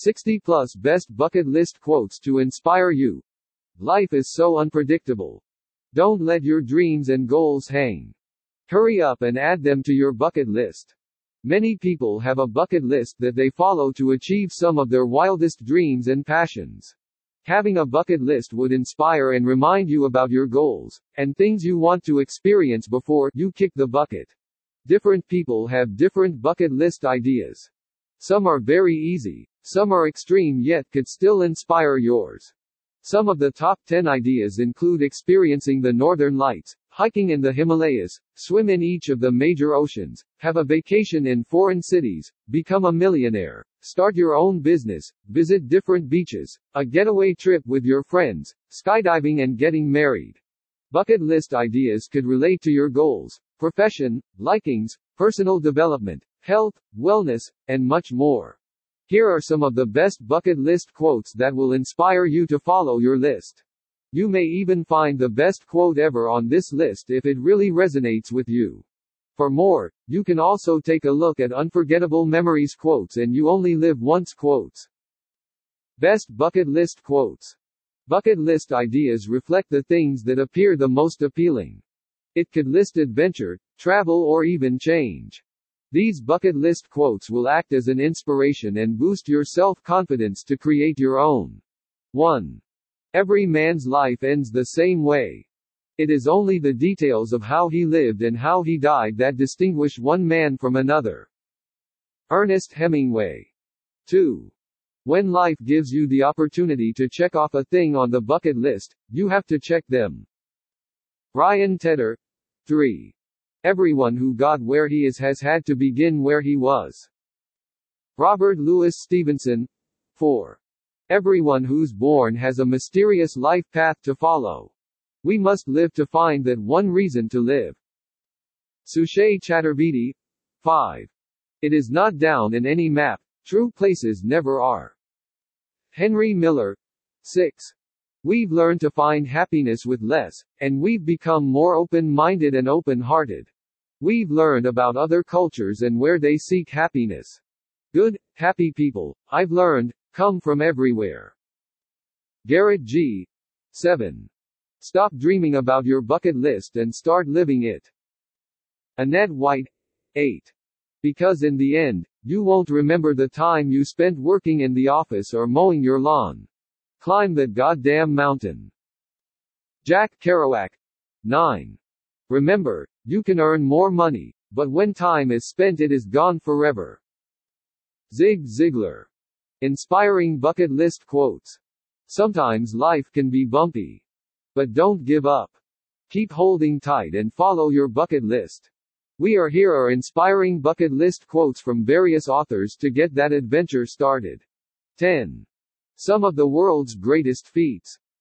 60 plus best bucket list quotes to inspire you. Life is so unpredictable. Don't let your dreams and goals hang. Hurry up and add them to your bucket list. Many people have a bucket list that they follow to achieve some of their wildest dreams and passions. Having a bucket list would inspire and remind you about your goals and things you want to experience before you kick the bucket. Different people have different bucket list ideas. Some are very easy, some are extreme yet could still inspire yours. Some of the top 10 ideas include experiencing the northern lights, hiking in the Himalayas, swim in each of the major oceans, have a vacation in foreign cities, become a millionaire, start your own business, visit different beaches, a getaway trip with your friends, skydiving and getting married. Bucket list ideas could relate to your goals, profession, likings, personal development, health, wellness, and much more. Here are some of the best bucket list quotes that will inspire you to follow your list. You may even find the best quote ever on this list if it really resonates with you. For more, you can also take a look at Unforgettable Memories quotes and You Only Live Once quotes. Best bucket list quotes. Bucket list ideas reflect the things that appear the most appealing. It could list adventure, travel, or even change. These bucket list quotes will act as an inspiration and boost your self confidence to create your own. 1. Every man's life ends the same way. It is only the details of how he lived and how he died that distinguish one man from another. Ernest Hemingway. 2. When life gives you the opportunity to check off a thing on the bucket list, you have to check them. Ryan Tedder. 3. Everyone who got where he is has had to begin where he was. Robert Louis Stevenson. 4. Everyone who's born has a mysterious life path to follow. We must live to find that one reason to live. Suchet Chaturvedi. 5. It is not down in any map, true places never are. Henry Miller. 6. We've learned to find happiness with less, and we've become more open-minded and open-hearted. We've learned about other cultures and where they seek happiness. Good, happy people, I've learned, Come from everywhere. Garrett G. 7. Stop dreaming about your bucket list and start living it. Annette White. 8. Because in the end, you won't remember the time you spent working in the office or mowing your lawn. Climb that goddamn mountain. Jack Kerouac. 9. Remember, you can earn more money, but when time is spent it is gone forever. Zig Ziglar. Inspiring bucket list quotes. Sometimes life can be bumpy. But don't give up. Keep holding tight and follow your bucket list. We are here are inspiring bucket list quotes from various authors to get that adventure started. 10. Some of the world's greatest feats.